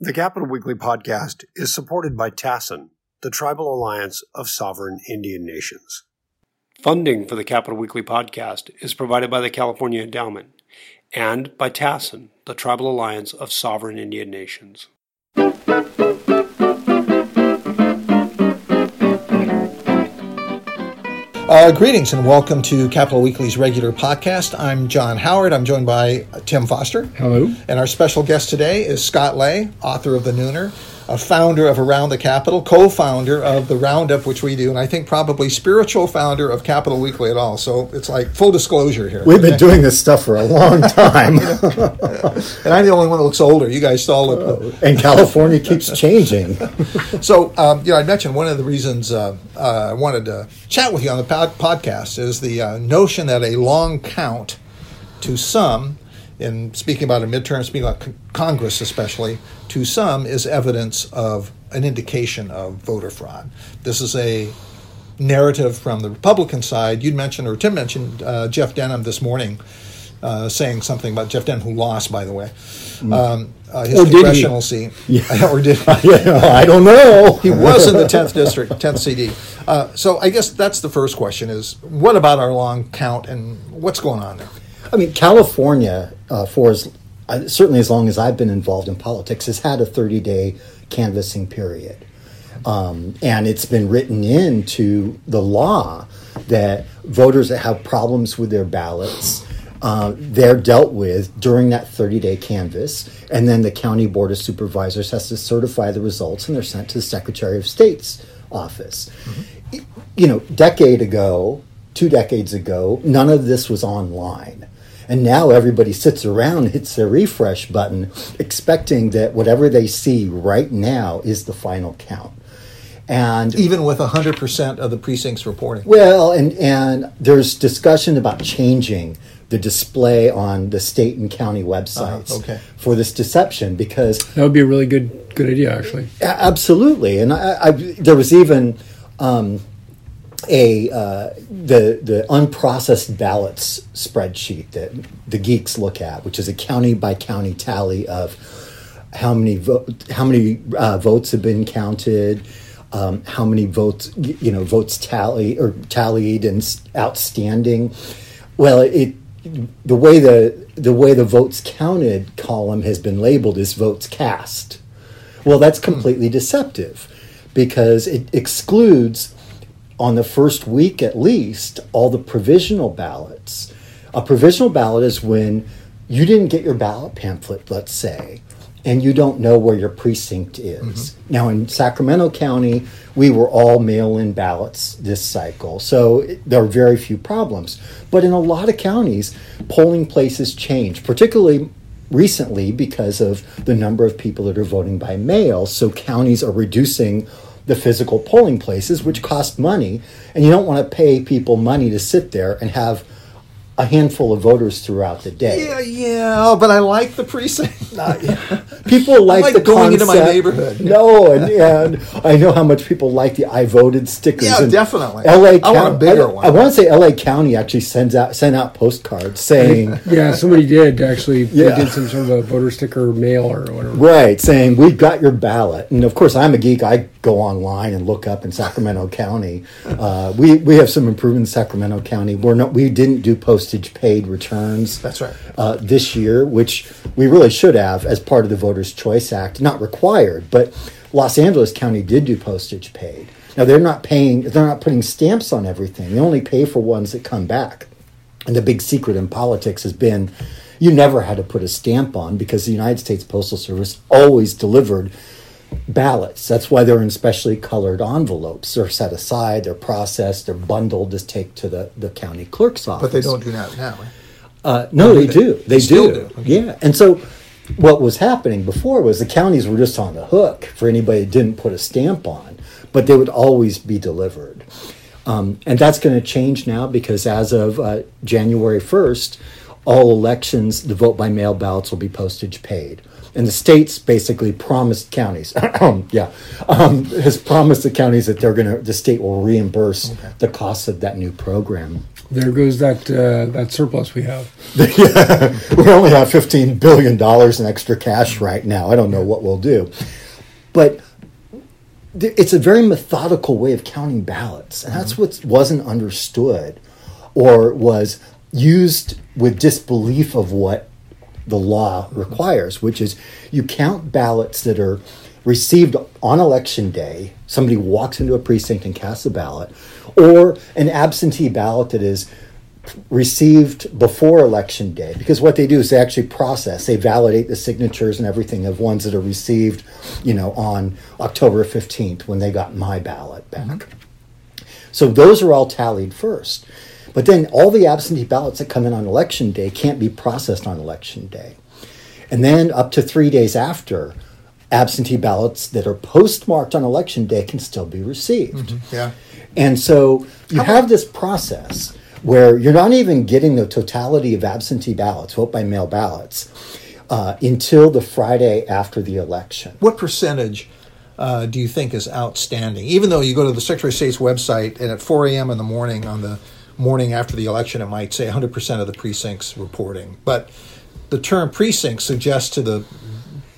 The Capitol Weekly podcast is supported by TASIN, the Tribal Alliance of Sovereign Indian Nations. Funding for the Capitol Weekly podcast is provided by the California Endowment and by TASIN, the Tribal Alliance of Sovereign Indian Nations. Uh, greetings and welcome to Capitol Weekly's regular podcast. I'm John Howard. I'm joined by Tim Foster. Hello. And our special guest today is Scott Lay, author of The Nooner, a founder of Around the Capitol, co-founder of the Roundup, which we do, and I think probably spiritual founder of Capitol Weekly at all. So it's like full disclosure here. We've been doing this stuff for a long time, and I'm the only one that looks older. You guys still look. and California keeps changing. so um, you know, I mentioned one of the reasons uh, uh, I wanted to chat with you on the pod- podcast is the uh, notion that a long count to some in speaking about a midterm, speaking about Congress especially, to some is evidence of an indication of voter fraud. This is a narrative from the Republican side. You'd mentioned, or Tim mentioned, uh, Jeff Denham this morning. Uh, saying something about Jeff Denham, who lost, by the way, mm. um, uh, his or congressional seat. Yeah. or did I don't know. he was in the tenth district, tenth CD. Uh, so I guess that's the first question: is what about our long count and what's going on there? I mean, California, uh, for as uh, certainly as long as I've been involved in politics, has had a 30 day canvassing period. Um, and it's been written into the law that voters that have problems with their ballots, uh, they're dealt with during that 30 day canvass. And then the County Board of Supervisors has to certify the results and they're sent to the Secretary of State's office. Mm-hmm. You know, decade ago, two decades ago, none of this was online. And now everybody sits around, hits their refresh button, expecting that whatever they see right now is the final count. And even with 100% of the precincts reporting. Well, and, and there's discussion about changing the display on the state and county websites uh, okay. for this deception because that would be a really good good idea actually absolutely and I, I, there was even um, a uh, the the unprocessed ballots spreadsheet that the geeks look at, which is a county by county tally of how many vo- how many uh, votes have been counted, um, how many votes you know votes tally or tallied and outstanding. Well, it the way the the way the votes counted column has been labeled is votes cast. Well, that's hmm. completely deceptive because it excludes on the first week at least all the provisional ballots. A provisional ballot is when you didn't get your ballot pamphlet, let's say, and you don't know where your precinct is. Mm-hmm. Now, in Sacramento County, we were all mail in ballots this cycle, so there are very few problems. But in a lot of counties, polling places change, particularly recently because of the number of people that are voting by mail. So counties are reducing the physical polling places, which cost money, and you don't want to pay people money to sit there and have a handful of voters throughout the day. Yeah, yeah, but I like the precinct. Uh, people like, like the going concept. into my neighborhood. No, and, and I know how much people like the I voted stickers. Yeah, definitely. LA I want a bigger I, one. I want to say LA County actually sends out sent out postcards saying Yeah, somebody did actually yeah. they did some sort of a voter sticker mail or whatever. Right, saying we've got your ballot. And of course I'm a geek, I go online and look up in Sacramento County. Uh, we we have some improvements in Sacramento County. We're not we didn't do postage paid returns. That's right. Uh, this year, which we really should have as part of the Voters Choice Act, not required, but Los Angeles County did do postage paid. Now they're not paying, they're not putting stamps on everything. They only pay for ones that come back. And the big secret in politics has been you never had to put a stamp on because the United States Postal Service always delivered ballots. That's why they're in specially colored envelopes. They're set aside, they're processed, they're bundled to take to the, the county clerk's office. But they don't do that now. Uh, no, they, they, do. They, they do. do. Okay. Yeah. And so what was happening before was the counties were just on the hook for anybody that didn't put a stamp on, but they would always be delivered. Um, and that's going to change now because as of uh, January 1st, all elections, the vote by mail ballots will be postage paid. And the states basically promised counties, yeah, um, has promised the counties that they're going to, the state will reimburse okay. the cost of that new program. There goes that uh, that surplus we have. yeah, we only have fifteen billion dollars in extra cash right now. I don't know what we'll do, but it's a very methodical way of counting ballots, and that's mm-hmm. what wasn't understood, or was used with disbelief of what the law requires, which is you count ballots that are received on election day. Somebody walks into a precinct and casts a ballot, or an absentee ballot that is received before election day because what they do is they actually process they validate the signatures and everything of ones that are received you know on october 15th when they got my ballot back mm-hmm. so those are all tallied first but then all the absentee ballots that come in on election day can't be processed on election day. And then up to three days after, absentee ballots that are postmarked on election day can still be received. Mm-hmm. Yeah. And so you How have this process where you're not even getting the totality of absentee ballots, vote by mail ballots, uh, until the Friday after the election. What percentage uh, do you think is outstanding? Even though you go to the Secretary of State's website and at 4 a.m. in the morning on the morning after the election, it might say 100% of the precincts reporting. But the term precinct suggests to the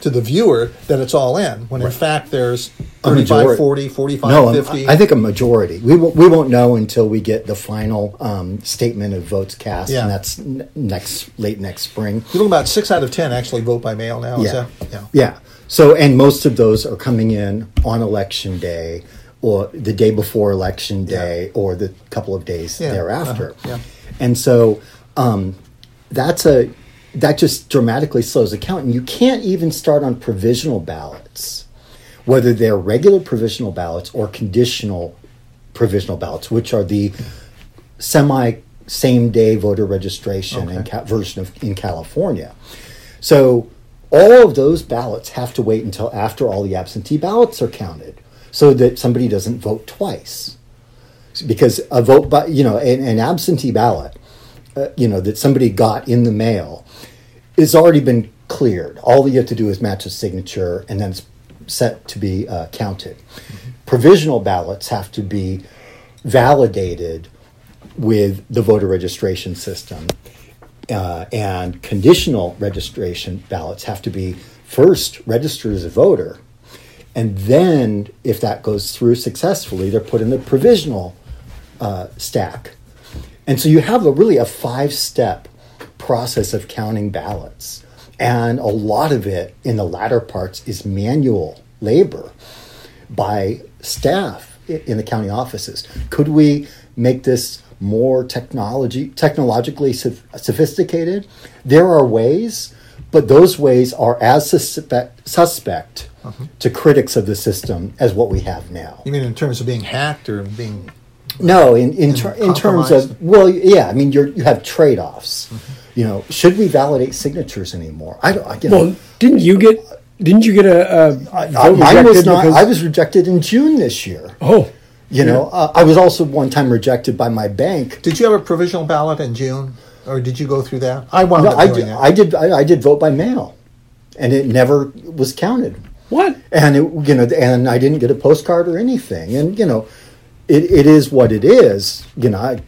to the viewer that it's all in, when right. in fact there's 35, 40, 45, no, 50. I think a majority. We, w- we won't know until we get the final um, statement of votes cast, yeah. and that's n- next late next spring. You're about six out of 10 actually vote by mail now, yeah. yeah. Yeah. So, and most of those are coming in on election day or the day before election day yeah. or the couple of days yeah. thereafter. Uh-huh. Yeah. And so um, that's a that just dramatically slows the count. And you can't even start on provisional ballots, whether they're regular provisional ballots or conditional provisional ballots, which are the semi same day voter registration okay. ca- version of in California. So all of those ballots have to wait until after all the absentee ballots are counted so that somebody doesn't vote twice. Because a vote by, you know, an, an absentee ballot, uh, you know, that somebody got in the mail has already been cleared. All you have to do is match a signature and then it's set to be uh, counted. Mm-hmm. Provisional ballots have to be validated with the voter registration system. Uh, and conditional registration ballots have to be first registered as a voter and then, if that goes through successfully, they're put in the provisional uh, stack. And so you have a, really a five step process of counting ballots. And a lot of it in the latter parts is manual labor by staff in the county offices. Could we make this more technology technologically sophisticated? There are ways, but those ways are as suspect, suspect uh-huh. to critics of the system as what we have now. You mean in terms of being hacked or being? No, in in, ter- in terms of well, yeah. I mean, you you have trade offs. Mm-hmm. You know, should we validate signatures anymore? I don't. I, you well, didn't you get? Didn't you get a? a I, mine was not. Because... I was rejected in June this year. Oh. You yeah. know, uh, I was also one time rejected by my bank. Did you have a provisional ballot in June, or did you go through that? I wound no, up doing I did, I did. I, I did vote by mail, and it never was counted. What? And it, you know, and I didn't get a postcard or anything. And you know, it, it is what it is. You know, I,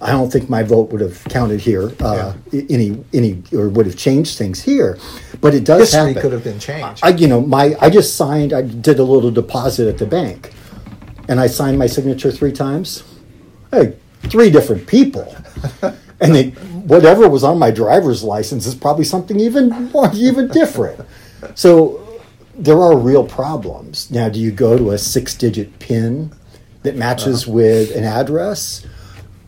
I don't think my vote would have counted here uh, yeah. any any or would have changed things here, but it does History happen. could have been changed. I, you know, my I just signed. I did a little deposit at the bank, and I signed my signature three times. Hey, three different people, and they whatever was on my driver's license is probably something even more even different. So there are real problems. Now, do you go to a six digit PIN that matches uh-huh. with an address?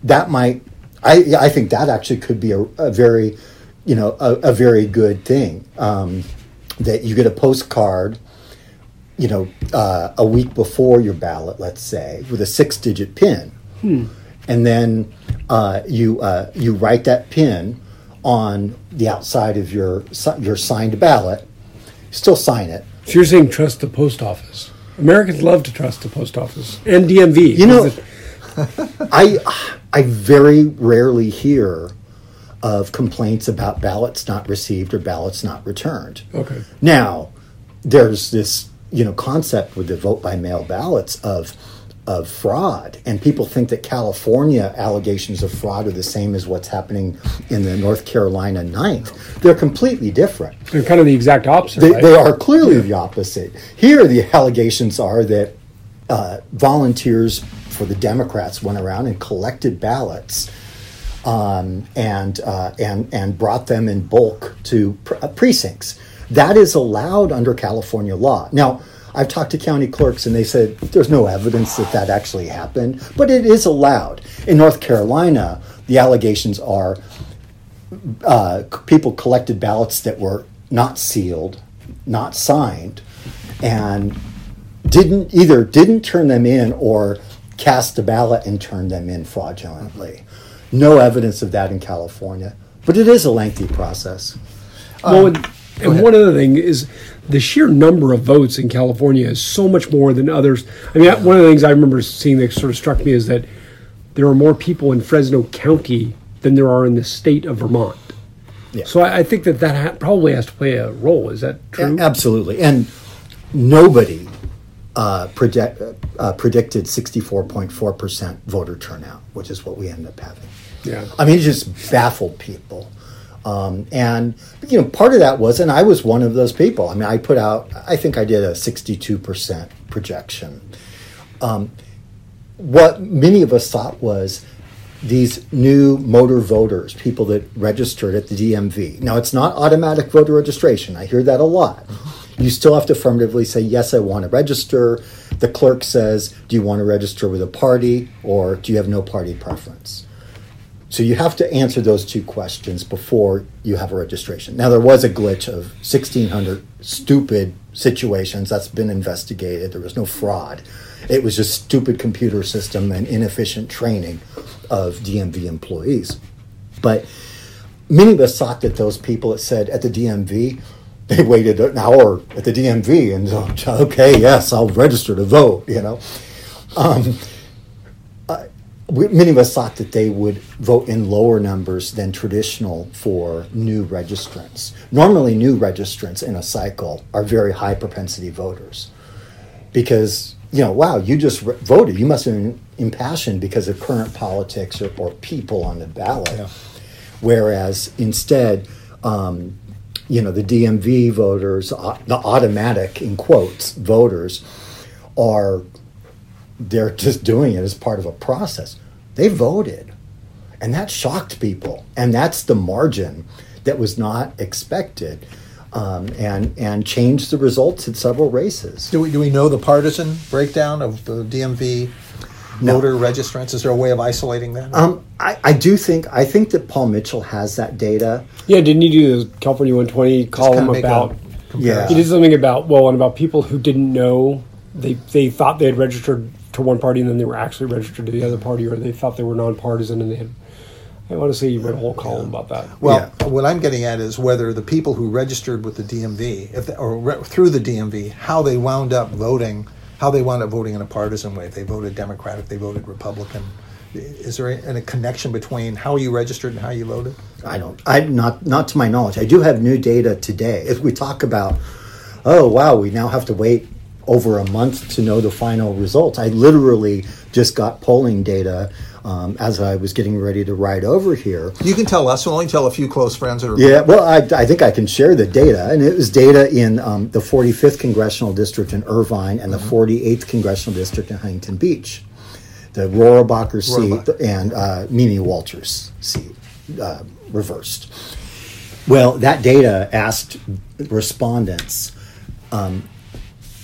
That might, I, I think that actually could be a, a very, you know, a, a very good thing. Um, that you get a postcard, you know, uh, a week before your ballot, let's say, with a six digit PIN. Hmm. And then uh, you, uh, you write that PIN on the outside of your, your signed ballot, still sign it, so you're saying trust the post office. Americans love to trust the post office and DMV. You know, I I very rarely hear of complaints about ballots not received or ballots not returned. Okay. Now, there's this you know concept with the vote by mail ballots of of fraud, and people think that California allegations of fraud are the same as what's happening in the North Carolina ninth. They're completely different. They're kind of the exact opposite. They, right? they are clearly the opposite. Here, the allegations are that uh, volunteers for the Democrats went around and collected ballots um, and uh, and and brought them in bulk to pr- uh, precincts. That is allowed under California law. Now, I've talked to county clerks and they said there's no evidence that that actually happened, but it is allowed. In North Carolina, the allegations are uh, people collected ballots that were not sealed, not signed, and didn't either didn't turn them in or cast a ballot and turned them in fraudulently. No evidence of that in California, but it is a lengthy process. Well, and, and one other thing is the sheer number of votes in California is so much more than others. I mean, one of the things I remember seeing that sort of struck me is that there are more people in Fresno County than there are in the state of Vermont. Yeah. So I, I think that that ha- probably has to play a role. Is that true? Absolutely, and nobody uh, project, uh, predicted 64.4 percent voter turnout, which is what we ended up having. Yeah. I mean, it just baffled people. Um, and you know, part of that was, and I was one of those people. I mean, I put out, I think I did a 62 percent projection. Um, what many of us thought was these new motor voters, people that registered at the DMV. Now, it's not automatic voter registration. I hear that a lot. You still have to affirmatively say, Yes, I want to register. The clerk says, Do you want to register with a party or do you have no party preference? So you have to answer those two questions before you have a registration. Now there was a glitch of 1600 stupid situations that's been investigated. There was no fraud. It was just stupid computer system and inefficient training of DMV employees. But many of us thought that those people that said at the DMV, they waited an hour at the DMV and okay, yes, I'll register to vote. You know, um, many of us thought that they would vote in lower numbers than traditional for new registrants. Normally, new registrants in a cycle are very high propensity voters because you know, wow, you just re- voted. You must have been impassioned because of current politics or, or people on the ballot. Yeah. Whereas instead, um, you know, the DMV voters, uh, the automatic in quotes voters, are they're just doing it as part of a process. They voted, and that shocked people, and that's the margin that was not expected, um, and and changed the results in several races. Do we, do we know the partisan breakdown of the DMV No. voter registrants? Is there a way of isolating that? Um, I, I do think I think that Paul Mitchell has that data. Yeah, didn't you do the California 120 column kinda about? Yeah. He did something about well, and about people who didn't know they they thought they had registered to one party and then they were actually registered to the other party, or they thought they were nonpartisan and they had. I want to say you read a whole column about that. Well, Yeah. what I'm getting at is whether the people who registered with the DMV, if they, or re- through the DMV, how they wound up voting, how they wound up voting in a partisan way. If they voted Democrat, if they voted Republican, is there a, a connection between how you registered and how you voted? I don't. I not not to my knowledge. I do have new data today. If we talk about, oh wow, we now have to wait over a month to know the final results. I literally just got polling data um, as I was getting ready to ride over here. You can tell us. We'll only tell a few close friends that are. Yeah, well, I, I think I can share the data, and it was data in um, the 45th congressional district in Irvine and the 48th congressional district in Huntington Beach, the Rohrabacher seat Rohrabacher. and uh, Mimi Walters seat uh, reversed. Well, that data asked respondents, um,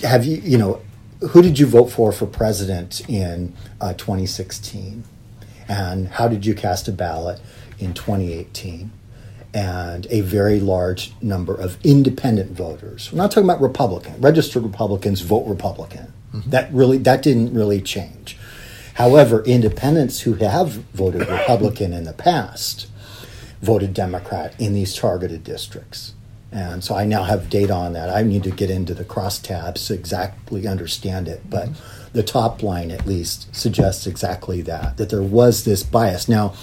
have you, you know, who did you vote for for president in uh, 2016? And how did you cast a ballot in 2018? And a very large number of independent voters. We're not talking about Republican. Registered Republicans vote Republican. That really that didn't really change. However, independents who have voted Republican in the past voted Democrat in these targeted districts. And so I now have data on that. I need to get into the crosstabs to exactly understand it. But the top line, at least, suggests exactly that, that there was this bias. Now,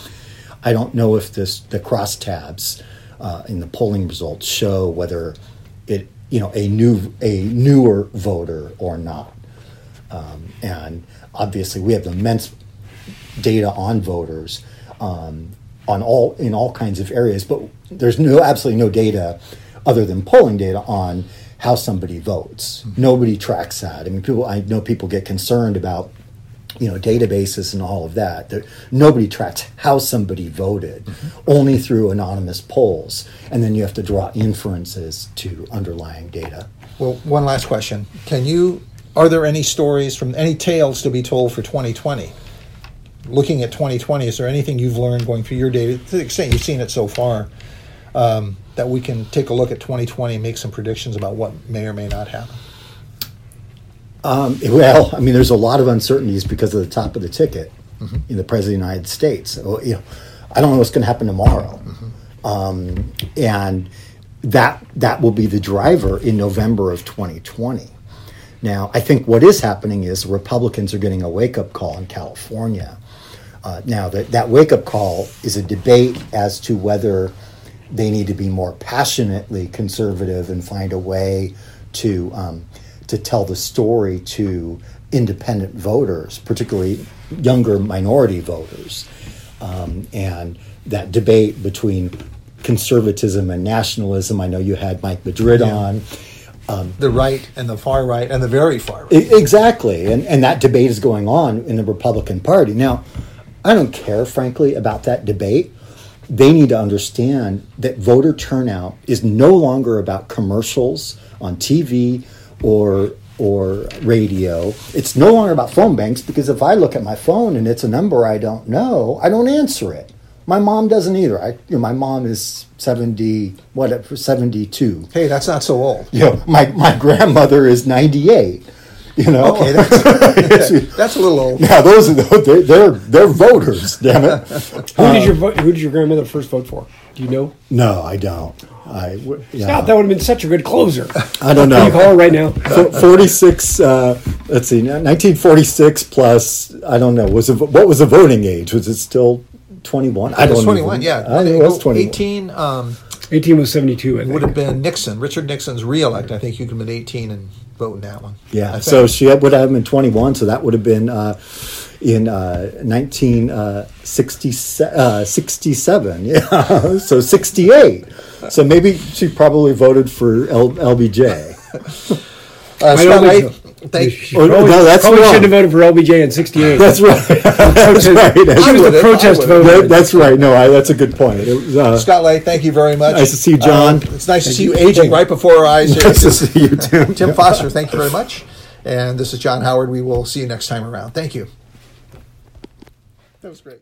I don't know if this the crosstabs uh, in the polling results show whether it you know a new a newer voter or not. Um, and obviously, we have immense data on voters um, on all in all kinds of areas, but there's no absolutely no data other than polling data on how somebody votes. Mm-hmm. Nobody tracks that. I mean, people I know people get concerned about you know databases and all of that. There, nobody tracks how somebody voted, mm-hmm. only through anonymous polls, and then you have to draw inferences to underlying data. Well, one last question. Can you, are there any stories from, any tales to be told for 2020? Looking at 2020, is there anything you've learned going through your data, to the extent you've seen it so far, um, that we can take a look at 2020 and make some predictions about what may or may not happen? Um, well, I mean, there's a lot of uncertainties because of the top of the ticket in the president of the United States. So, you know, I don't know what's going to happen tomorrow, um, and that that will be the driver in November of 2020. Now, I think what is happening is Republicans are getting a wake up call in California. Uh, now, that that wake up call is a debate as to whether they need to be more passionately conservative and find a way to um, to tell the story to independent voters, particularly younger minority voters, um, and that debate between conservatism and nationalism. I know you had Mike Madrid on. The right and the far right and the very far right. Exactly, and and that debate is going on in the Republican Party now. I don't care, frankly, about that debate. They need to understand that voter turnout is no longer about commercials on TV or or radio. It's no longer about phone banks because if I look at my phone and it's a number I don't know, I don't answer it. My mom doesn't either. I, you know, my mom is seventy, what, seventy two. Hey, that's not so old. You know, my my grandmother is ninety eight. You know, Okay, that's, that's a little old. now those are they're, they're they're voters. Damn it! Who did your vo- who did your grandmother first vote for? Do you know? No, I don't. I w- yeah. God, that would have been such a good closer. I don't Can you know. call her right now? Fo- Forty six. Uh, let's see, nineteen forty six plus. I don't know. Was it, what was the voting age? Was it still twenty one? I was don't. 21, yeah. I think it was twenty. 18 um, 18 was 72. I think. would have been Nixon, Richard Nixon's reelect. I think you could have been 18 and vote in that one. Yeah, so she would have been 21, so that would have been uh, in uh, 1967. Uh, 67, yeah, so 68. So maybe she probably voted for L- LBJ. uh, I Scott don't Lay, think so. Thank She Oh, probably, no, that's probably wrong. shouldn't have voted for LBJ in 68. That's right. that's right. She was I the protest I would've. voter. That- that's right. No, I, that's a good point. It was, uh, Scott Lay, thank you very much. Nice to see you, John. Uh, it's nice to see you aging right before our eyes. nice to see you, Tim. Tim Foster, thank you very much. And this is John Howard. We will see you next time around. Thank you. That was great.